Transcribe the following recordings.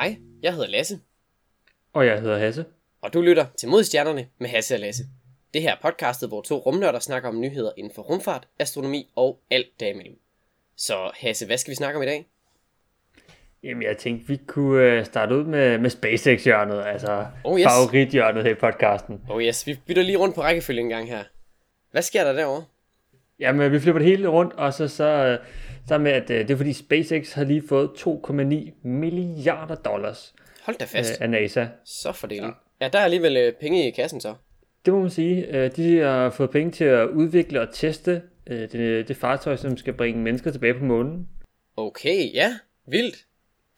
Hej, jeg hedder Lasse, Og jeg hedder Hasse. og du lytter til Modstjernerne med Hasse og Lasse. Det her er podcastet, hvor to rumnørder snakker om nyheder inden for rumfart, astronomi og alt derimellem. Så Hasse, hvad skal vi snakke om i dag? Jamen, jeg tænkte, vi kunne øh, starte ud med, med SpaceX-hjørnet, altså Oh, yes. favorithjørnet her i podcasten. Oh yes, vi bytter lige rundt på rækkefølgen en gang her. Hvad sker der derovre? Jamen, vi flipper det hele rundt, og så, så, øh, så med, at øh, det er fordi SpaceX har lige fået 2,9 milliarder dollars Hold da øh, fast. af NASA. Så fordeling. Ja, der er alligevel øh, penge i kassen så. Det må man sige. Øh, De har fået penge til at udvikle og teste øh, det, det fartøj, som skal bringe mennesker tilbage på månen. Okay, ja, vildt.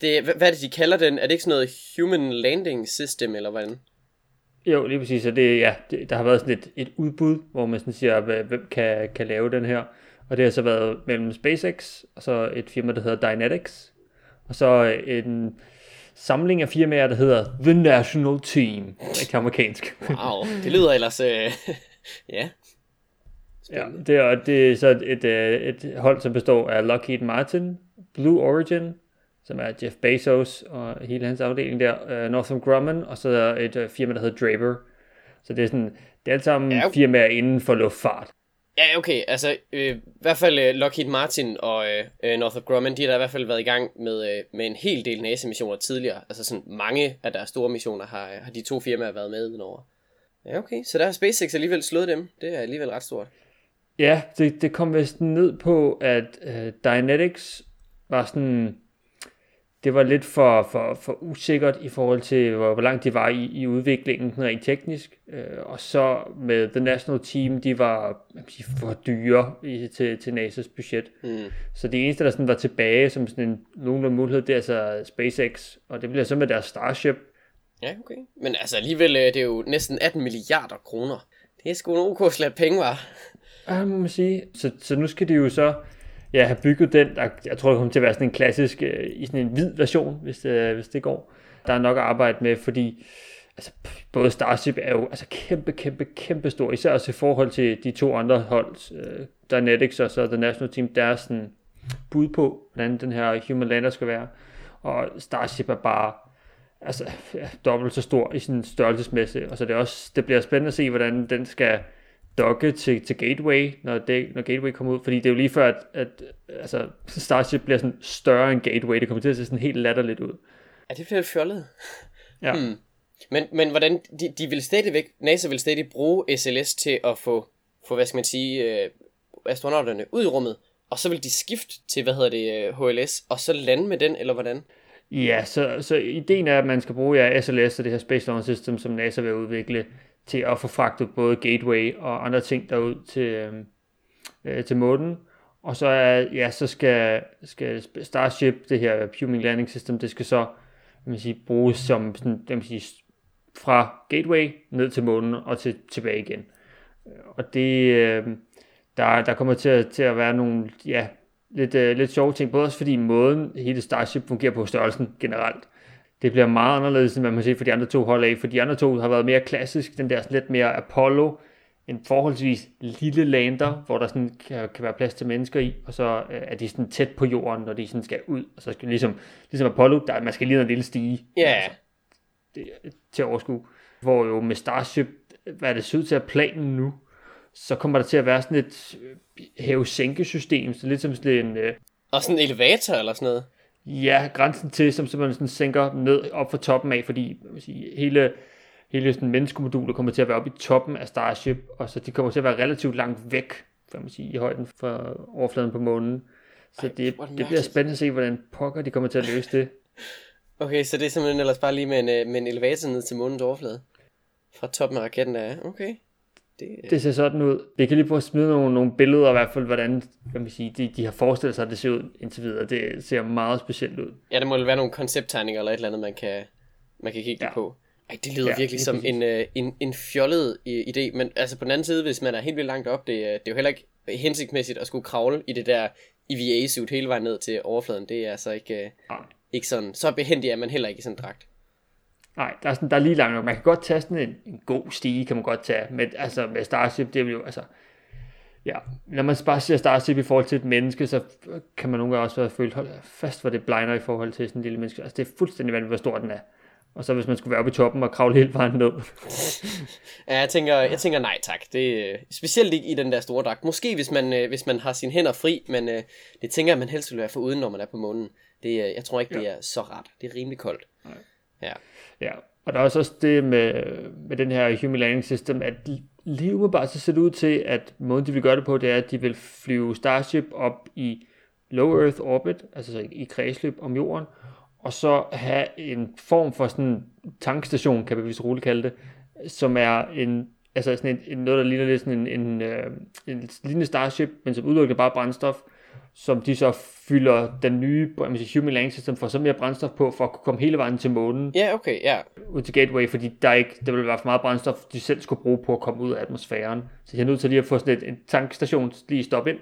Det, hvad, hvad er det, de kalder den? Er det ikke sådan noget Human Landing System, eller hvordan? Jo, lige præcis. Og det, ja, det, der har været sådan et, et udbud, hvor man sådan siger, hvem kan, kan lave den her. Og det har så været mellem SpaceX, og så et firma, der hedder Dynetics, og så en samling af firmaer, der hedder The National Team. Ikke amerikansk. Wow, det lyder ellers... Øh, ja, ja, det er, det er så et, et, et hold, som består af Lockheed Martin, Blue Origin, som er Jeff Bezos og hele hans afdeling der, uh, Northrop Grumman, og så et uh, firma, der hedder Draper. Så det er sådan, det er alt sammen Ja, firmaer inden for luftfart. Ja, okay, altså øh, i hvert fald øh, Lockheed Martin og øh, øh, Northrop Grumman, de har da i hvert fald været i gang med, øh, med en hel del NASA-missioner tidligere. Altså sådan mange af deres store missioner har, øh, har de to firmaer været med over. Ja, okay, så der har SpaceX alligevel slået dem. Det er alligevel ret stort. Ja, det, det kom vist ned på, at uh, Dynetics var sådan, det var lidt for, for, for usikkert i forhold til, hvor, hvor langt de var i, i udviklingen rent teknisk. Uh, og så med The National Team, de var sige, for dyre i, til, til NASA's budget. Hmm. Så det eneste, der sådan var tilbage som sådan en nogenlunde mulighed, det er altså SpaceX. Og det bliver så med deres Starship. Ja, okay. Men altså alligevel, øh, det er jo næsten 18 milliarder kroner. Det er sgu en ok slat penge, var. Ja, må man sige. Så, så nu skal de jo så ja, have bygget den, der, jeg tror, det kommer til at være sådan en klassisk, øh, i sådan en hvid version, hvis, øh, hvis det går. Der er nok at arbejde med, fordi altså, både Starship er jo altså, kæmpe, kæmpe, kæmpe stor, især også i forhold til de to andre hold, øh, Dynetics og så The National Team, der er sådan bud på, hvordan den her Human Lander skal være. Og Starship er bare altså, ja, dobbelt så stor i sin størrelsesmæssigt, og så det, er også, det bliver spændende at se, hvordan den skal dokke til, til Gateway, når, det, når Gateway kommer ud, fordi det er jo lige før, at, at altså, Starship bliver sådan større end Gateway, det kommer til at se sådan helt latterligt ud. Er det bliver fjollet? Ja. Hmm. Men, men hvordan, de, de vil stadigvæk, NASA vil stadig bruge SLS til at få, få hvad skal man sige, øh, astronauterne ud i rummet, og så vil de skifte til, hvad hedder det, øh, HLS, og så lande med den, eller hvordan? Ja, så, så ideen er, at man skal bruge ja, SLS og det her Space Launch System, som NASA vil udvikle, til at få fragtet både Gateway og andre ting derud til, øhm, øh, til månen. Og så, er, ja, så skal, skal Starship, det her Human Landing System, det skal så man sige, bruges som sådan, man sige, fra Gateway ned til månen og til, tilbage igen. Og det, øh, der, der kommer til at, til at være nogle ja, lidt, øh, lidt sjove ting, både også fordi måden hele Starship fungerer på størrelsen generelt, det bliver meget anderledes, end man må se for de andre to hold af, for de andre to har været mere klassisk, den der sådan lidt mere Apollo, en forholdsvis lille lander, hvor der sådan kan, kan være plads til mennesker i, og så øh, er de sådan tæt på jorden, når de sådan skal ud, og så skal ligesom, ligesom Apollo, der, man skal lige ned en lille stige, Ja, altså, det, til at overskue. Hvor jo med Starship, hvad er det ser ud til at planen nu, så kommer der til at være sådan et hæve-sænke-system, så lidt som sådan en, øh, og sådan en elevator eller sådan noget. ja, grænsen til, som simpelthen sådan sænker ned op fra toppen af, fordi hvad vil sige, hele, hele sådan menneskemodulet kommer til at være oppe i toppen af Starship, og så de kommer til at være relativt langt væk, kan man sige, i højden fra overfladen på månen. Så Ej, det, det bliver spændende at se, hvordan pokker de kommer til at løse det. Okay, så det er simpelthen ellers bare lige med en, øh, med en elevator ned til månens overflade. Fra toppen af raketten der, okay. Det, Det ser sådan ud. Vi kan lige prøve at smide nogle, nogle billeder i hvert fald, hvordan kan man sige, de, de har forestillet sig, at det ser ud indtil videre. Det ser meget specielt ud. Ja, der må være nogle koncepttegninger eller et eller andet, man kan, man kan kigge ja. På. Ej, det lyder ja, virkelig som præcis. en, øh, en, en fjollet øh, idé, men altså på den anden side, hvis man er helt vildt langt op, det, øh, det er jo heller ikke hensigtsmæssigt at skulle kravle i det der EVA-suit hele vejen ned til overfladen. Det er altså ikke, øh, ikke sådan, så behendig er man heller ikke i sådan en dragt. Nej, der er, sådan, der er lige langt nok. Man kan godt tage sådan en, en god stige, kan man godt tage. Men altså med Starship, det er jo altså... Ja, når man bare ser Starship i forhold til et menneske, så kan man nogle gange også være følt, hold fast, hvor det blinder i forhold til sådan en lille menneske. Altså det er fuldstændig vanvittigt, hvor stor den er. Og så hvis man skulle være oppe i toppen og kravle helt vejen ned. ja, jeg tænker, jeg tænker nej tak. Det, specielt ikke i den der store dragt. Måske hvis man, øh, hvis man har sine hænder fri, men øh, det tænker jeg, man helst vil være for uden, når man er på månen. Det, jeg tror ikke, det er så rart. Det er rimelig koldt. Nej. Ja ja, og der er også det med, med den her Human Landing System, at lige umiddelbart så ser det ud til, at måden de vil gøre det på, det er, at de vil flyve Starship op i low Earth orbit, altså i kredsløb om jorden, og så have en form for sådan tankstation, kan vi vist roligt kalde det, som er en, altså sådan en, en noget, der ligner lidt sådan en, en, en, en lignende Starship, men som udelukkende bare brændstof, som de så fylder den nye man siger, Human Landing System for så mere brændstof på, for at kunne komme hele vejen til månen. Ja, yeah, okay, ja. Yeah. Ud til Gateway, fordi der, ikke, der ville være for meget brændstof, de selv skulle bruge på at komme ud af atmosfæren. Så de er nødt til lige at få sådan et, en tankstation lige stoppe ind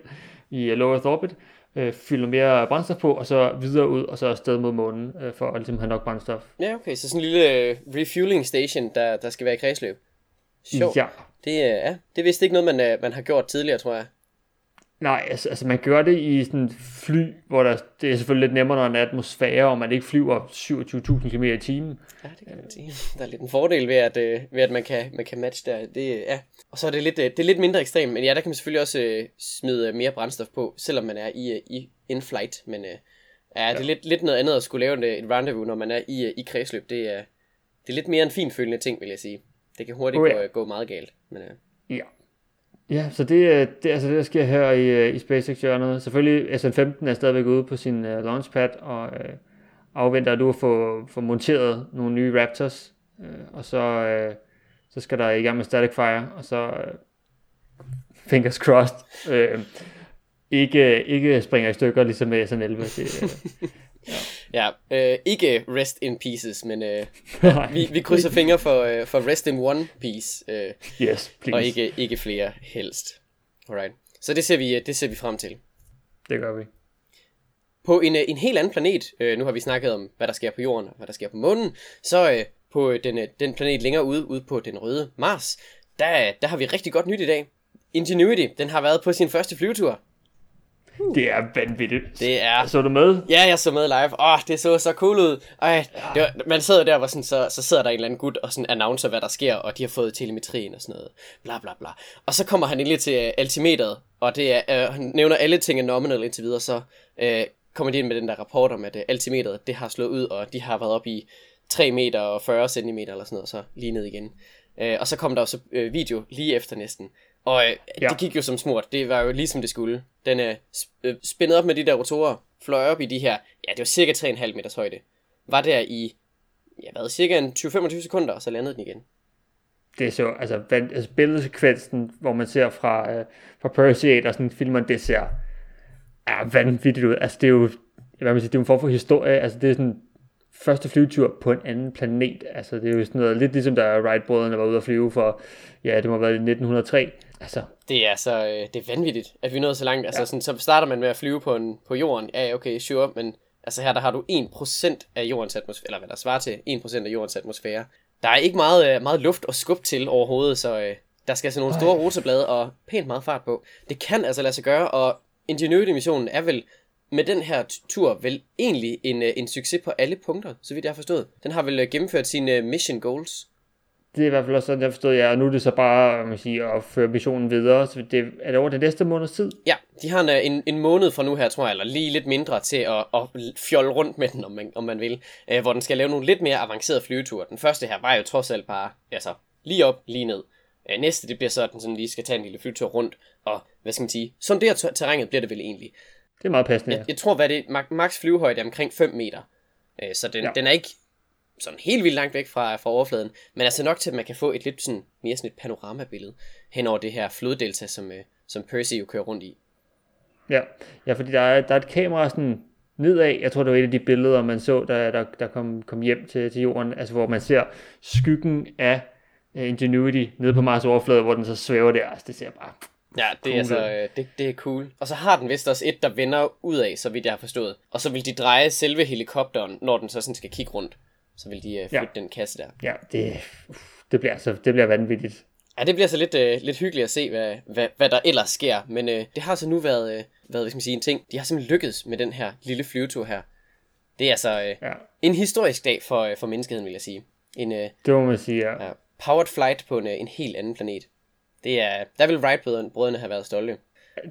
i Low Earth Orbit, øh, fylde mere brændstof på, og så videre ud, og så afsted mod månen, øh, for at ligesom have nok brændstof. Ja, okay, så sådan en lille uh, refueling station, der, der skal være i kredsløb. Sjovt. Ja. Det, uh, ja, det er vist ikke noget, man, man har gjort tidligere, tror jeg. Nej, altså, altså man gør det i sådan fly, hvor der, det er selvfølgelig lidt nemmere, når der er en atmosfære, og man ikke flyver 27.000 km i timen. Ja, det kan man sige. Der er lidt en fordel ved, at, øh, ved, at man, kan, man kan matche der. Det, ja. Og så er det lidt, øh, det er lidt mindre ekstremt, men ja, der kan man selvfølgelig også øh, smide mere brændstof på, selvom man er i, i in-flight. Men øh, ja, det er ja. lidt, lidt noget andet at skulle lave et, rendezvous, når man er i, i kredsløb. Det er, det er lidt mere en fin følende ting, vil jeg sige. Det kan hurtigt oh, ja. gå, gå meget galt. Men, øh. Ja, Ja, så det, øh, det altså det, der sker her i, øh, i SpaceX-hjørnet. Selvfølgelig, SN15 er stadigvæk ude på sin uh, launchpad og uh, afventer, at få, få monteret nogle nye Raptors. Uh, og så, uh, så skal der i gang med Static Fire, og så uh, fingers crossed. Uh, ikke, ikke springer i stykker, ligesom med SN11. Det, uh, Ja, øh, ikke rest in pieces, men øh, vi, vi krydser fingre for, øh, for rest in one piece. Øh, yes, please. Og ikke, ikke flere helst. Alright. Så det ser, vi, det ser vi frem til. Det gør vi. På en, øh, en helt anden planet, øh, nu har vi snakket om, hvad der sker på jorden og hvad der sker på månen, så øh, på den, øh, den planet længere ude, ude på den røde Mars, der, der har vi rigtig godt nyt i dag. Ingenuity, den har været på sin første flyvetur. Det er vanvittigt. Det er... Så du med? Ja, jeg så med live. Åh, oh, det så så cool ud. Ej, det var, man sidder der, hvor sådan, så, så sidder der en eller anden gut og sådan announcer, hvad der sker, og de har fået telemetrien og sådan noget. Bla bla bla. Og så kommer han endelig til uh, altimeteret, og det er, uh, han nævner alle ting er nominal indtil videre, så uh, kommer de ind med den der rapport om, at uh, altimeteret, det har slået ud, og de har været op i 3 meter og 40 cm eller sådan noget, så lige ned igen. Uh, og så kom der også uh, video lige efter næsten, og øh, ja. det gik jo som smurt. Det var jo ligesom det skulle. Den øh, spændet op med de der rotorer, fløj op i de her, ja, det var cirka 3,5 meters højde. Var der i, ja, hvad, cirka en 20-25 sekunder, og så landede den igen. Det er så, altså, altså billedsekvensen, hvor man ser fra, øh, fra Percy og sådan filmer, det ser er vanvittigt ud. Altså, det er jo, hvad man siger, det er en form for historie. Altså, det er sådan første flyvetur på en anden planet. Altså, det er jo sådan noget, lidt ligesom der Wright-brødrene var ude at flyve for, ja, det må have været i 1903. Altså. Det er så, øh, det er vanvittigt, at vi nået så langt. Altså, ja. sådan, så starter man med at flyve på, en, på jorden. Ja, okay, sure, men altså her, der har du 1% af jordens atmosfære, eller hvad der svarer til 1% af jordens atmosfære. Der er ikke meget, øh, meget luft at skubbe til overhovedet, så øh, der skal altså nogle store rotorblade og pænt meget fart på. Det kan altså lade sig gøre, og Ingenuity-missionen er vel med den her tur vel egentlig en, øh, en succes på alle punkter, så vidt jeg har forstået. Den har vel øh, gennemført sine mission goals. Det er i hvert fald også sådan, jeg forstod, ja, og nu er det så bare man sige, at føre missionen videre. Så det, er det over den næste måneds tid? Ja, de har en, øh, en, en måned fra nu her, tror jeg, eller lige lidt mindre til at, at fjolle rundt med den, om man, om man vil. Øh, hvor den skal lave nogle lidt mere avancerede flyveture. Den første her var jo trods alt bare, altså, lige op, lige ned. Øh, næste, det bliver så, at den sådan lige skal tage en lille flyvetur rundt, og hvad skal man sige, sådan der terrænet bliver det vel egentlig. Det er meget passende, jeg, jeg tror, hvad det max flyvehøjde er omkring 5 meter. Øh, så den, ja. den er ikke sådan helt vildt langt væk fra, fra overfladen, men altså nok til, at man kan få et lidt sådan, mere sådan et panoramabillede hen over det her floddelta, som, øh, som Percy jo kører rundt i. Ja, ja fordi der er, der er et kamera sådan nedad, jeg tror det var et af de billeder, man så, der, der, der kom, kom hjem til, til jorden, altså hvor man ser skyggen af Ingenuity nede på Mars overflade, hvor den så svæver der, altså det ser bare Ja, det cool. er, altså, øh, det, det er cool. Og så har den vist også et, der vender ud af, så vidt jeg har forstået. Og så vil de dreje selve helikopteren, når den så sådan skal kigge rundt. Så vil de uh, flytte ja. den kasse der. Ja, det, det, bliver, altså, det bliver vanvittigt. Ja, det bliver så lidt, øh, lidt hyggeligt at se, hvad, hvad, hvad der ellers sker. Men øh, det har så nu været, øh, været hvad skal man sige, en ting. De har simpelthen lykkedes med den her lille flyvetur her. Det er altså øh, ja. en historisk dag for, øh, for menneskeheden, vil jeg sige. En, øh, det må man sige, ja. ja powered flight på en, øh, en helt anden planet. Det er, der vil Wright-brødrene have været stolte.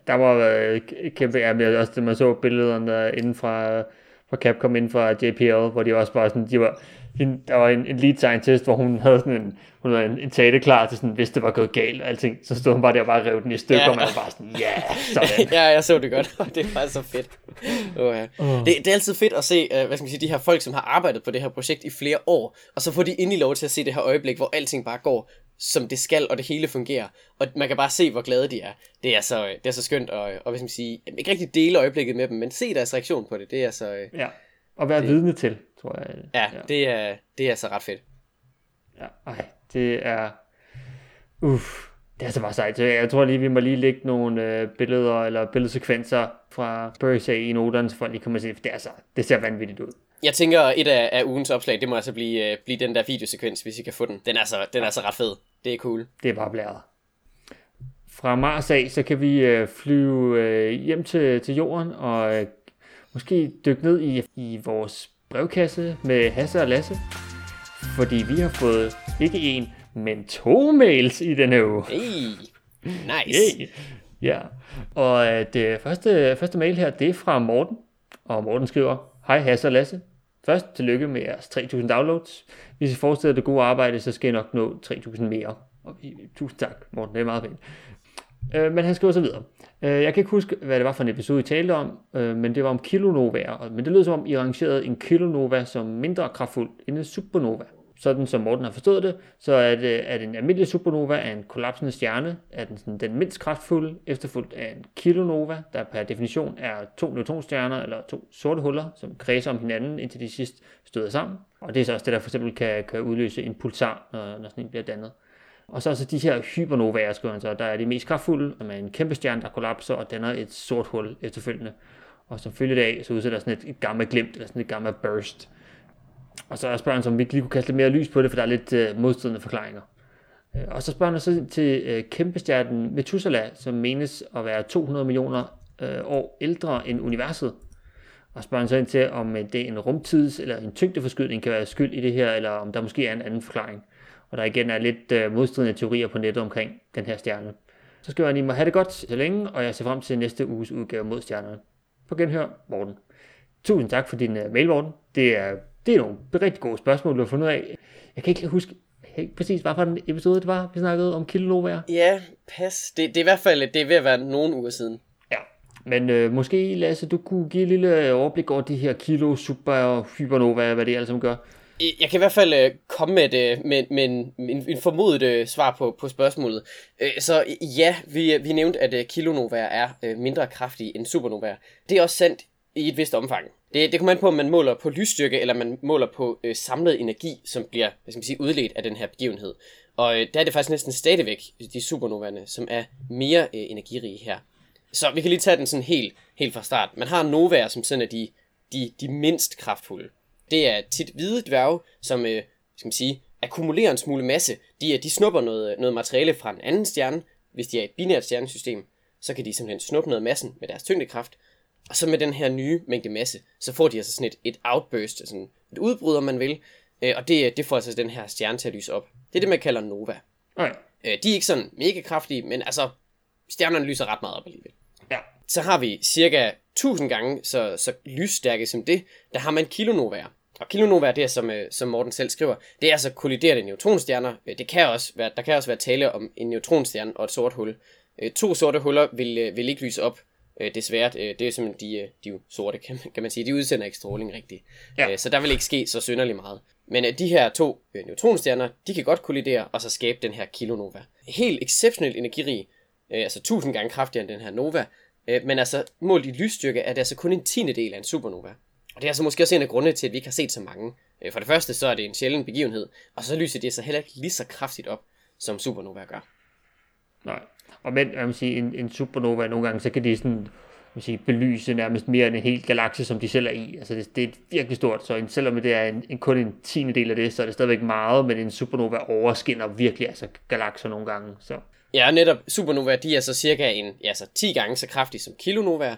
Der var været kæmpe, ja, også det man så billederne inden fra, fra Capcom inden for JPL, hvor de også bare sådan, de var, der var en, en lead scientist, hvor hun havde sådan en, hun havde en, en tale klar til sådan, hvis det var gået galt og alting, så stod hun bare der og bare rev den i stykker, ja. og man var bare sådan, ja, yeah, sådan. ja, jeg så det godt, det var så fedt. Oh, ja. uh. det, det, er altid fedt at se, uh, hvad skal man sige, de her folk, som har arbejdet på det her projekt i flere år, og så får de endelig lov til at se det her øjeblik, hvor alting bare går som det skal, og det hele fungerer. Og man kan bare se, hvor glade de er. Det er så, det er så skønt, og, og hvad skal man sige, ikke rigtig dele øjeblikket med dem, men se deres reaktion på det, det er så... Ja, og være det, vidne til, tror jeg. Ja, ja. Det, er, det er så ret fedt. Ja, ej, det er... Uff, det er så bare sejt. Jeg tror lige, vi må lige lægge nogle øh, billeder eller billedsekvenser fra Bursay i noterne, så folk lige kommer se, for det, er så, det ser vanvittigt ud. Jeg tænker, et af, af ugens opslag, det må altså blive, øh, blive den der videosekvens, hvis I kan få den. Den er, så, den er så ret fed. Det er cool. Det er bare blæret. Fra Mars af, så kan vi øh, flyve øh, hjem til, til jorden og øh, måske dykke ned i, i vores brevkasse med Hasse og Lasse. Fordi vi har fået ikke en, men to mails i denne uge. Hey, nice. Hey. Ja, og øh, det første, første mail her, det er fra Morten. Og Morten skriver, Hej Hasse og Lasse. Først tillykke med jeres 3.000 downloads. Hvis I fortsætter det gode arbejde, så skal I nok nå 3.000 mere. Og tusind tak, Morten, det er meget pænt. Øh, men han skriver så videre. Øh, jeg kan ikke huske, hvad det var for en episode, I talte om, øh, men det var om kilonovaer. Men det lød som om, I rangerede en kilonova som mindre kraftfuld end en supernova sådan som Morten har forstået det, så er det, at en almindelig supernova er en kollapsende stjerne, er den, sådan, den mindst kraftfulde, efterfulgt af en kilonova, der per definition er to neutronstjerner eller to sorte huller, som kredser om hinanden, indtil de sidst støder sammen. Og det er så også det, der for eksempel kan, kan udløse en pulsar, når, når sådan en bliver dannet. Og så er så de her hypernovaer, skriver han så, der er de mest kraftfulde, som en kæmpe stjerne, der kollapser og danner et sort hul efterfølgende. Og som følge af, så udsætter sådan et, et gammelt glimt, eller sådan et gammelt burst. Og så spørger han, om vi ikke lige kunne kaste lidt mere lys på det, for der er lidt øh, modstridende forklaringer. Øh, og så spørger han så til øh, kæmpestjernen Methuselah, som menes at være 200 millioner øh, år ældre end universet. Og spørger han så ind til, om øh, det er en rumtids- eller en tyngdeforskydning kan være skyld i det her, eller om der måske er en anden forklaring. Og der igen er lidt øh, modstridende teorier på nettet omkring den her stjerne. Så skal han, I må have det godt så længe, og jeg ser frem til næste uges udgave mod stjernerne. På genhør, Morten. Tusind tak for din uh, mail, Morten. Det er det er nogle rigtig gode spørgsmål, du har fundet af. Jeg kan ikke huske ikke præcis, hvad for en episode det var, vi snakkede om kilonovaer. Ja, pas. Det, det er i hvert fald det er ved at være nogle uger siden. Ja, men øh, måske, Lasse, du kunne give et lille overblik over de her kilo, super og hypernova, hvad det alle sammen gør. Jeg kan i hvert fald øh, komme med, et, øh, med, med en, en, en formodet øh, svar på, på spørgsmålet. Øh, så ja, vi, øh, vi nævnte, at øh, kilonovaer er øh, mindre kraftige end supernovaer. Det er også sandt i et vist omfang. Det, det kommer an på, om man måler på lysstyrke, eller man måler på øh, samlet energi, som bliver hvad skal man sige, udledt af den her begivenhed. Og øh, der er det faktisk næsten stadigvæk de supernovaerne, som er mere øh, energirige her. Så vi kan lige tage den sådan helt, helt fra start. Man har novaer, som sådan er de, de, de mindst kraftfulde. Det er tit hvide dværge, som øh, skal man sige, akkumulerer en smule masse. De, de snupper noget, noget materiale fra en anden stjerne. Hvis de er et binært stjernesystem, så kan de simpelthen snuppe noget massen med deres tyngdekraft, og så med den her nye mængde masse, så får de altså sådan et, et outburst, sådan et udbrud, om man vil. Øh, og det, det får altså den her stjerne til at lyse op. Det er det, man kalder nova. Okay. Øh, de er ikke sådan mega kraftige, men altså, stjernerne lyser ret meget op alligevel. Ja. Så har vi cirka 1000 gange så, så lysstærke som det, der har man kilonovaer. Og kilonovaer, det er som, øh, som Morten selv skriver, det er altså kolliderende neutronstjerner. Øh, det kan også være, der kan også være tale om en neutronstjerne og et sort hul. To sorte huller vil, vil ikke lyse op, Øh, desværre, øh, det er simpelthen, de, øh, de er sorte, kan man, kan man sige. De udsender ikke stråling rigtigt. Ja. Øh, så der vil ikke ske så synderligt meget. Men øh, de her to øh, neutronstjerner, de kan godt kollidere og så skabe den her kilonova. Helt exceptionelt energirig, øh, altså tusind gange kraftigere end den her nova. Øh, men altså, målt i lysstyrke er det altså kun en tiende del af en supernova. Og det er altså måske også en af grundene til, at vi ikke har set så mange. Øh, for det første, så er det en sjælden begivenhed, og så lyser det sig heller ikke lige så kraftigt op, som supernova gør. Nej. Og men, jeg vil sige, en, en supernova nogle gange, så kan de sådan, man sige, belyse nærmest mere end en hel galakse, som de selv er i. Altså det, det er virkelig stort, så selvom det er en, en, kun en tiende del af det, så er det stadigvæk meget, men en supernova overskinner virkelig altså galakser nogle gange. Så. Ja, netop supernova, de er så cirka en, ja, så 10 gange så kraftig som kilonova.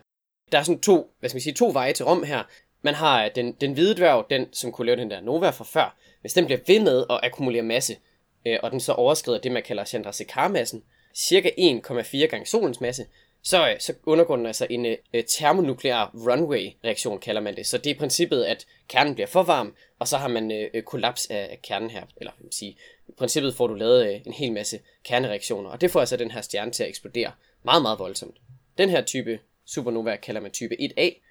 Der er sådan to, hvad skal man sige, to veje til rum her. Man har øh, den, den hvide dværg, den som kunne lave den der nova fra før. Hvis den bliver ved med at akkumulere masse, øh, og den så overskrider det, man kalder Chandrasekhar-massen, cirka 1,4 gange solens masse, så, øh, så undergår den altså en øh, øh termonuklear runway-reaktion, kalder man det. Så det er princippet, at kernen bliver for varm, og så har man øh, øh kollaps af kernen her. Eller vil sige, i princippet får du lavet øh, en hel masse kernereaktioner, og det får altså den her stjerne til at eksplodere meget, meget voldsomt. Den her type supernova kalder man type 1A.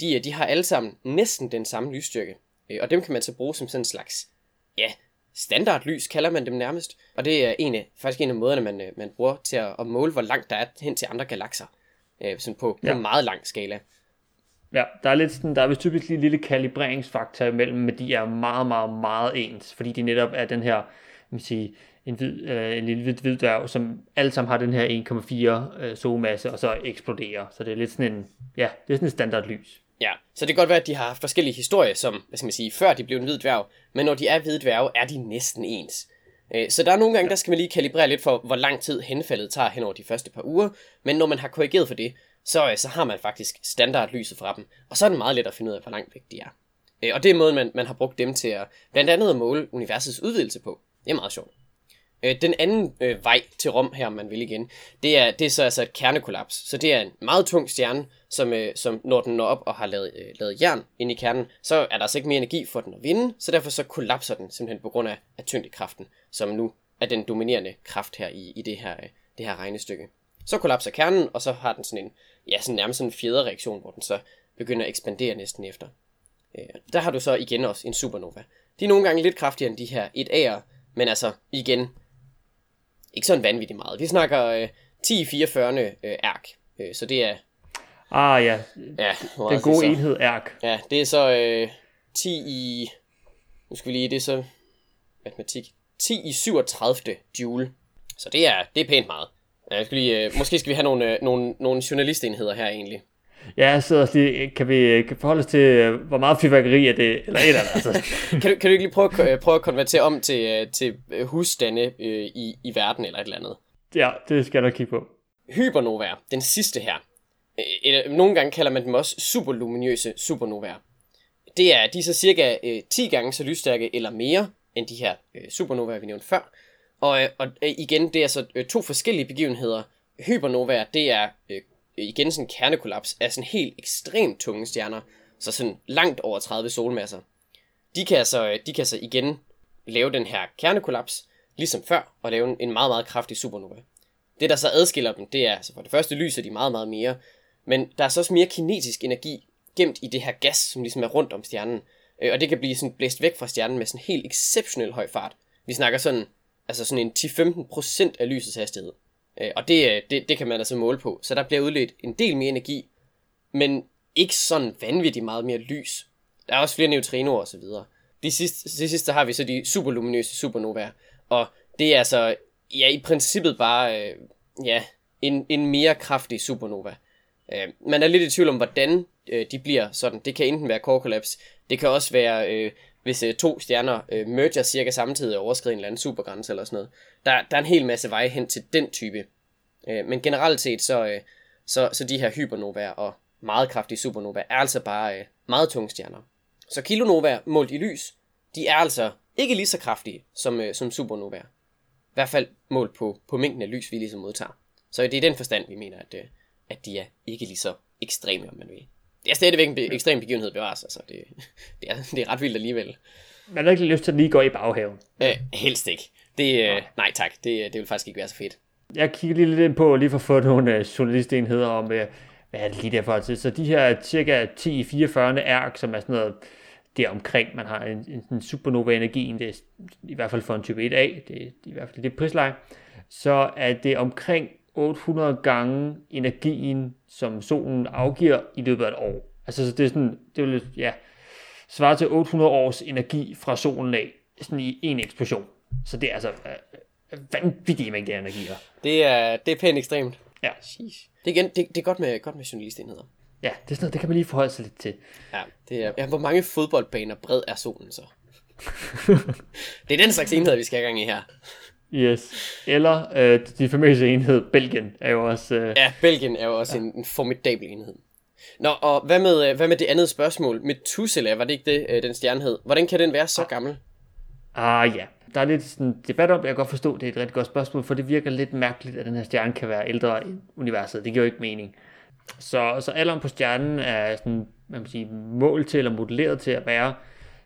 De, de har alle sammen næsten den samme lysstyrke, og dem kan man så bruge som sådan en slags, ja, standardlys, kalder man dem nærmest. Og det er en af, faktisk en af måderne, man, øh, man bruger til at, at måle, hvor langt der er hen til andre galakser. Øh, sådan på, ja. på en meget lang skala. Ja, der er lidt sådan, der er vist typisk en lille kalibreringsfaktor imellem, men de er meget, meget, meget ens, fordi de netop er den her, man sige, en, hvid, øh, en lille hvid, hvid dværg, som alle sammen har den her 1,4 øh, solmasse, og så eksploderer. Så det er lidt sådan en, ja, det er sådan en standardlys. Ja, så det kan godt være, at de har haft forskellige historier, som, hvad skal man sige, før de blev en hvid dværg, men når de er hvide dværge, er de næsten ens. Øh, så der er nogle gange, der skal man lige kalibrere lidt for, hvor lang tid henfaldet tager hen over de første par uger, men når man har korrigeret for det, så, øh, så har man faktisk standardlyset fra dem, og så er det meget let at finde ud af, hvor langt væk de er. Øh, og det er måden, man, man har brugt dem til at blandt andet at måle universets udvidelse på. Det er meget sjovt. Øh, den anden øh, vej til Rom her, om man vil igen, det er, det er så altså et kernekollaps. Så det er en meget tung stjerne, som, øh, som når den når op og har lavet, øh, lavet jern ind i kernen, så er der altså ikke mere energi for den at vinde, så derfor så kollapser den simpelthen på grund af, af tyngdekraften, som nu er den dominerende kraft her i, i det, her, øh, det her regnestykke. Så kollapser kernen, og så har den sådan en, ja, sådan nærmest sådan en fjederreaktion, hvor den så begynder at ekspandere næsten efter. Øh, der har du så igen også en supernova. De er nogle gange lidt kraftigere end de her 1A'er, men altså igen, ikke sådan vanvittigt meget. Vi snakker øh, 10 i 44. Øh, ærk, øh, så det er Ah ja, ja den gode så, enhed ærk. Ja, det er så øh, 10 i, nu skal vi lige, det er så matematik, 10 i 37. joule. Så det er, det er pænt meget. Ja, skal lige, øh, måske skal vi have nogle, øh, nogle, nogle journalistenheder her egentlig. Ja, så lige, kan vi kan forholde os til, øh, hvor meget fyrværkeri er det, eller et eller andet. Altså. kan, du, kan du ikke lige prøve, at, prøve at konvertere om til, til husstande øh, i, i verden eller et eller andet? Ja, det skal jeg nok kigge på. Hypernova, den sidste her, nogle gange kalder man dem også superluminøse supernovaer. Det er, de er så cirka øh, 10 gange så lysstærke eller mere end de her øh, supernovaer, vi nævnte før. Og, øh, og øh, igen, det er så øh, to forskellige begivenheder. Hypernovaer, det er øh, igen sådan en kernekollaps af sådan helt ekstremt tunge stjerner, så sådan langt over 30 solmasser. De kan altså, de kan altså igen lave den her kernekollaps, ligesom før, og lave en meget, meget kraftig supernova. Det, der så adskiller dem, det er, altså for det første lyser de meget, meget mere, men der er så også mere kinetisk energi gemt i det her gas, som ligesom er rundt om stjernen. Øh, og det kan blive sådan blæst væk fra stjernen med sådan en helt exceptionel høj fart. Vi snakker sådan, altså sådan en 10-15% af lysets hastighed. Øh, og det, øh, det, det kan man altså måle på. Så der bliver udledt en del mere energi, men ikke sådan vanvittigt meget mere lys. Der er også flere neutrinoer og så videre. De sidste, de sidste har vi så de superluminøse supernovaer. Og det er altså, ja, i princippet bare, øh, ja, en, en mere kraftig supernova. Øh, man er lidt i tvivl om, hvordan øh, de bliver sådan. Det kan enten være core collapse, det kan også være, øh, hvis øh, to stjerner øh, merger cirka samtidig og overskrider en eller anden supergrænse eller sådan noget. Der, der er en hel masse veje hen til den type. Øh, men generelt set, så, øh, så, så de her hypernovaer og meget kraftige supernovaer er altså bare øh, meget tunge stjerner. Så kilonovaer målt i lys, de er altså ikke lige så kraftige som, øh, som supernovaer. I hvert fald målt på, på mængden af lys, vi ligesom modtager. Så det er den forstand, vi mener, at, øh, at de er ikke lige så ekstreme, om man vil. Det er stadigvæk en be- ekstrem begivenhed bevares, altså det, det, er, det er ret vildt alligevel. Man har ikke lyst til at lige gå i baghaven. Øh, helst ikke. Det, øh, nej. tak, det, det vil faktisk ikke være så fedt. Jeg kigger lige lidt ind på, lige for at få nogle uh, journalistenheder om, uh, hvad er det lige derfor til. Så de her cirka 10-44 ærk, som er sådan noget der omkring, man har en, en, en supernova-energi, det er i hvert fald for en type 1A, det, det er i hvert fald det prisleje, så er det omkring 800 gange energien, som solen afgiver i løbet af et år. Altså så det er sådan, det vil ja, svare til 800 års energi fra solen af, sådan i en eksplosion. Så det er altså øh, vanvittige mængder energi her. Det er, det er pænt ekstremt. Ja. Sheesh. Det er, igen, det, det er godt med, godt med journalistenheder. Ja, det er sådan noget, det kan man lige forholde sig lidt til. Ja, det er, ja, hvor mange fodboldbaner bred er solen så? det er den slags enhed, vi skal have gang i her. Yes. Eller øh, de famøse enhed, Belgien, er jo også... Øh... Ja, Belgien er jo også ja. en, en formidabel enhed. Nå, og hvad med, øh, hvad med det andet spørgsmål? Methuselah, var det ikke det, øh, den stjerne hed? Hvordan kan den være så gammel? Ah ja, der er lidt sådan debat om, jeg kan godt forstå, det er et rigtig godt spørgsmål, for det virker lidt mærkeligt, at den her stjerne kan være ældre end universet. Det giver jo ikke mening. Så, så alderen på stjernen er sådan, man kan sige, mål til eller modelleret til at være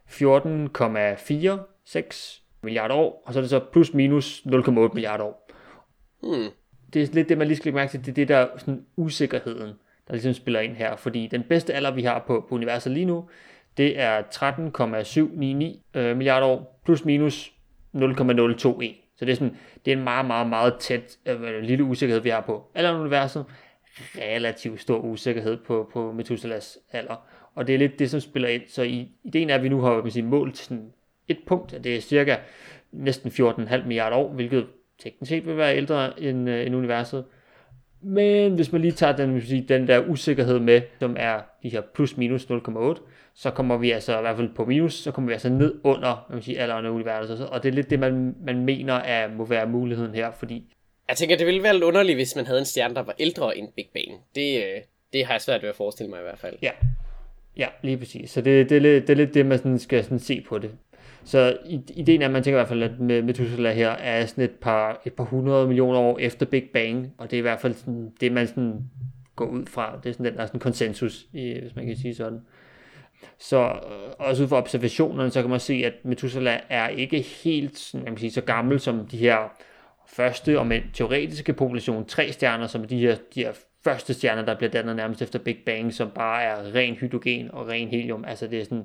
14,46 milliarder år, og så er det så plus minus 0,8 milliarder år. Hmm. Det er lidt det, man lige skal lægge mærke til, det er det der sådan usikkerheden, der ligesom spiller ind her, fordi den bedste alder, vi har på, på universet lige nu, det er 13,799 øh, milliarder år, plus minus 0,021. Så det er, sådan, det er en meget, meget, meget tæt øh, lille usikkerhed, vi har på alderen universet. Relativt stor usikkerhed på, på Methuselahs alder. Og det er lidt det, som spiller ind. Så i, ideen er, at vi nu har man sige, målt sådan et punkt, at det er cirka næsten 14,5 milliarder år, hvilket teknisk set vil være ældre end, øh, end universet. Men hvis man lige tager den, sige, den der usikkerhed med, som er de her plus minus 0,8, så kommer vi altså i hvert fald på minus, så kommer vi altså ned under man sige, alderen af universet. Og det er lidt det, man, man mener er, må være muligheden her, fordi... Jeg tænker, det ville være lidt underligt, hvis man havde en stjerne, der var ældre end Big Bang. Det, øh, det har jeg svært ved at forestille mig i hvert fald. Ja, ja lige præcis. Så det, det, er, lidt, det er lidt det, man sådan skal sådan se på det. Så ideen er, at man tænker i hvert fald, at med Methuselah her er sådan et par, et par hundrede millioner år efter Big Bang, og det er i hvert fald sådan, det, man sådan går ud fra. Det er sådan den der sådan konsensus, hvis man kan sige sådan. Så øh, også ud fra observationerne, så kan man se, at Methuselah er ikke helt sådan, man kan sige, så gammel som de her første og men teoretiske population tre stjerner, som de her, de her første stjerner, der bliver dannet nærmest efter Big Bang, som bare er ren hydrogen og ren helium. Altså det er sådan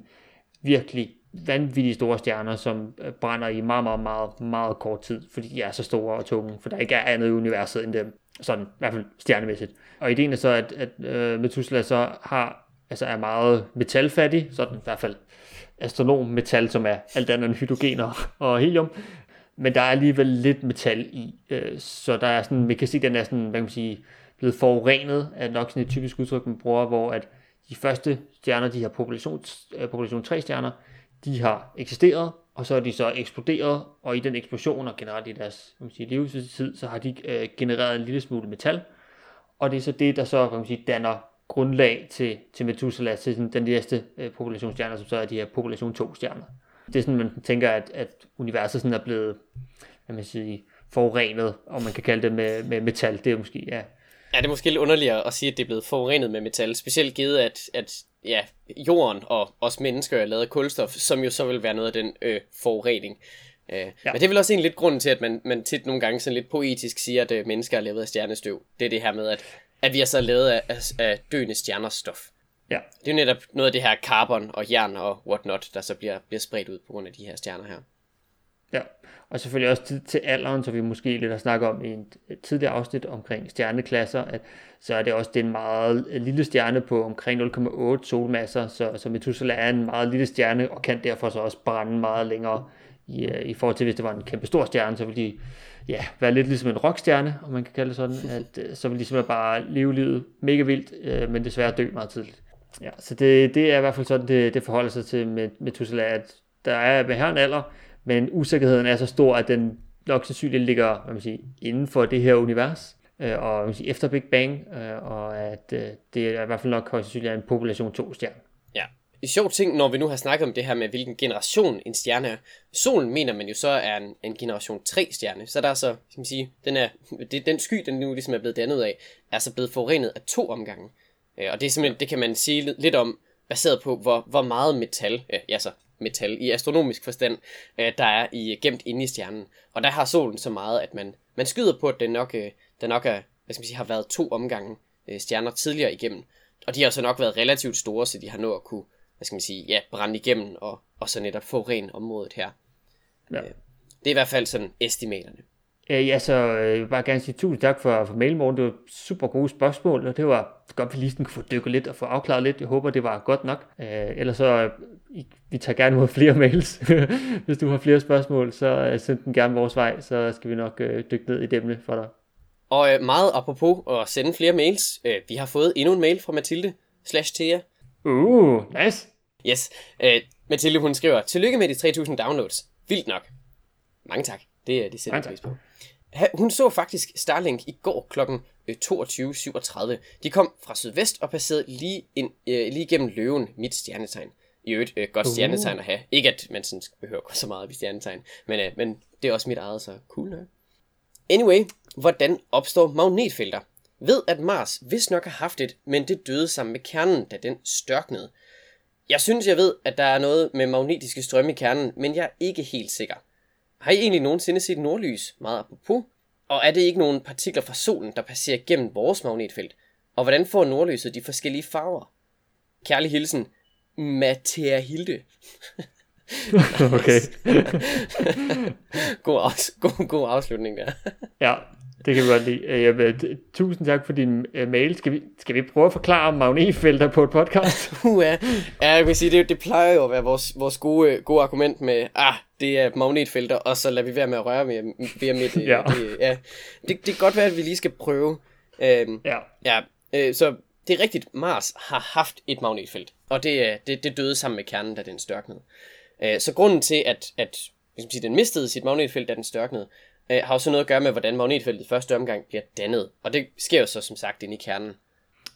virkelig vanvittigt store stjerner, som øh, brænder i meget, meget, meget, meget kort tid, fordi de er så store og tunge, for der ikke er andet i universet end dem, sådan i hvert fald stjernemæssigt. Og ideen er så, at, at øh, Methuselah så har, altså er meget metalfattig, sådan i hvert fald astronom metal, som er alt andet end hydrogener og helium, men der er alligevel lidt metal i, øh, så der er sådan, vi kan se, den er sådan, hvad kan man sige, blevet forurenet, er nok sådan et typisk udtryk, man bruger, hvor at de første stjerner, de her population, øh, population 3 stjerner, de har eksisteret, og så er de så eksploderet, og i den eksplosion og generelt i deres kan man sige, livstid, så har de øh, genereret en lille smule metal, og det er så det, der så kan man sige, danner grundlag til, til Methuselah, til sådan, den næste øh, populationsstjerner, som så er de her population 2 stjerner. Det er sådan, man tænker, at, at universet sådan er blevet, kan man sige, forurenet, og man kan kalde det med, med metal. Det er måske, ja, Ja, det er måske lidt underligt at sige, at det er blevet forurenet med metal, specielt givet, at, at ja, jorden og os mennesker er lavet af kulstof, som jo så vil være noget af den øh, forurening. Øh, ja. Men det er vel også en lidt grund til, at man, man tit nogle gange sådan lidt poetisk siger, at øh, mennesker er lavet af stjernestøv. Det er det her med, at, at vi er så lavet af, af, af døende stjerners stof. Ja. Det er jo netop noget af det her carbon og jern og whatnot, der så bliver, bliver spredt ud på grund af de her stjerner her. Ja, og selvfølgelig også til, til alderen, så vi måske lidt har snakket om i et tidligere afsnit omkring stjerneklasser, at så er det også det er en meget lille stjerne på omkring 0,8 solmasser, så, så Methuselah er en meget lille stjerne, og kan derfor så også brænde meget længere i, øh, i forhold til, hvis det var en kæmpe stor stjerne, så ville de ja, være lidt ligesom en rockstjerne, om man kan kalde det sådan, at øh, så ville de simpelthen bare leve livet mega vildt, øh, men desværre dø meget tidligt. Ja, så det, det er i hvert fald sådan, det, det forholder sig til med Methuselah, at der er ved her en alder, men usikkerheden er så stor, at den nok sandsynligt ligger hvad man siger, inden for det her univers, øh, og man siger, efter Big Bang, øh, og at øh, det er i hvert fald nok højst sandsynligt en population 2 stjerne. Ja. En sjov ting, når vi nu har snakket om det her med, hvilken generation en stjerne er. Solen mener man jo så er en, en generation 3 stjerne, så der er så, skal man sige, den, er, det, den sky, den nu ligesom er blevet dannet af, er så blevet forurenet af to omgange. Øh, og det er simpelthen, det kan man sige lidt om, baseret på, hvor, hvor meget metal, øh, ja så metal i astronomisk forstand, øh, der er i gemt inde i stjernen. Og der har solen så meget, at man, man skyder på, at den nok, øh, den nok er, hvad skal man sige, har været to omgange øh, stjerner tidligere igennem. Og de har så nok været relativt store, så de har nået at kunne, hvad skal man sige, ja, brænde igennem og, og så netop få ren området her. Ja. Øh, det er i hvert fald sådan estimaterne. Ja, så øh, jeg vil bare gerne sige tusind tak for, for mailen, Morten. Det var super gode spørgsmål, og det var godt, vi lige kunne få dykket lidt og få afklaret lidt. Jeg håber, det var godt nok. Øh, ellers så, øh, vi tager gerne mod flere mails. Hvis du har flere spørgsmål, så øh, send dem gerne vores vej, så skal vi nok øh, dykke ned i demne for dig. Og øh, meget apropos at sende flere mails, øh, vi har fået endnu en mail fra Mathilde slash Thea. Uh, nice. Yes, øh, Mathilde hun skriver, tillykke med de 3.000 downloads. Vildt nok. Mange tak, det er de sætter pris på. Hun så faktisk Starlink i går kl. 22.37. De kom fra sydvest og passerede lige, ind, øh, lige gennem løven, mit stjernetegn. I øvrigt øh, godt stjernetegn at have. Ikke at man sådan behøver gå så meget op i stjernetegn, men, øh, men det er også mit eget, så cool nok. Anyway, hvordan opstår magnetfelter? Ved at Mars vist nok har haft et, men det døde sammen med kernen, da den størknede. Jeg synes, jeg ved, at der er noget med magnetiske strømme i kernen, men jeg er ikke helt sikker. Har I egentlig nogensinde set nordlys? Meget apropos. Og er det ikke nogle partikler fra solen, der passerer gennem vores magnetfelt? Og hvordan får nordlyset de forskellige farver? Kærlig hilsen, Mathea Hilde. okay. god, afs- god, god afslutning der. ja, det kan vi godt lide. Øh, vil, tusind tak for din uh, mail. Skal vi, skal vi prøve at forklare magnetfelter på et podcast? Ja. ja, jeg vil sige, det, det plejer jo at være vores, vores gode, gode argument med, ah, det er magnetfelter, og så lader vi være med at røre ved, ved med det. Ja. det, ja. Det, det kan godt være, at vi lige skal prøve. Øhm, ja. ja, øh, så det er rigtigt, Mars har haft et magnetfelt, og det, øh, det, det døde sammen med kernen, da den størknede. Øh, så grunden til, at, at man siger, den mistede sit magnetfelt, da den størknede, øh, har også noget at gøre med, hvordan magnetfeltet i første omgang bliver dannet. Og det sker jo så som sagt inde i kernen.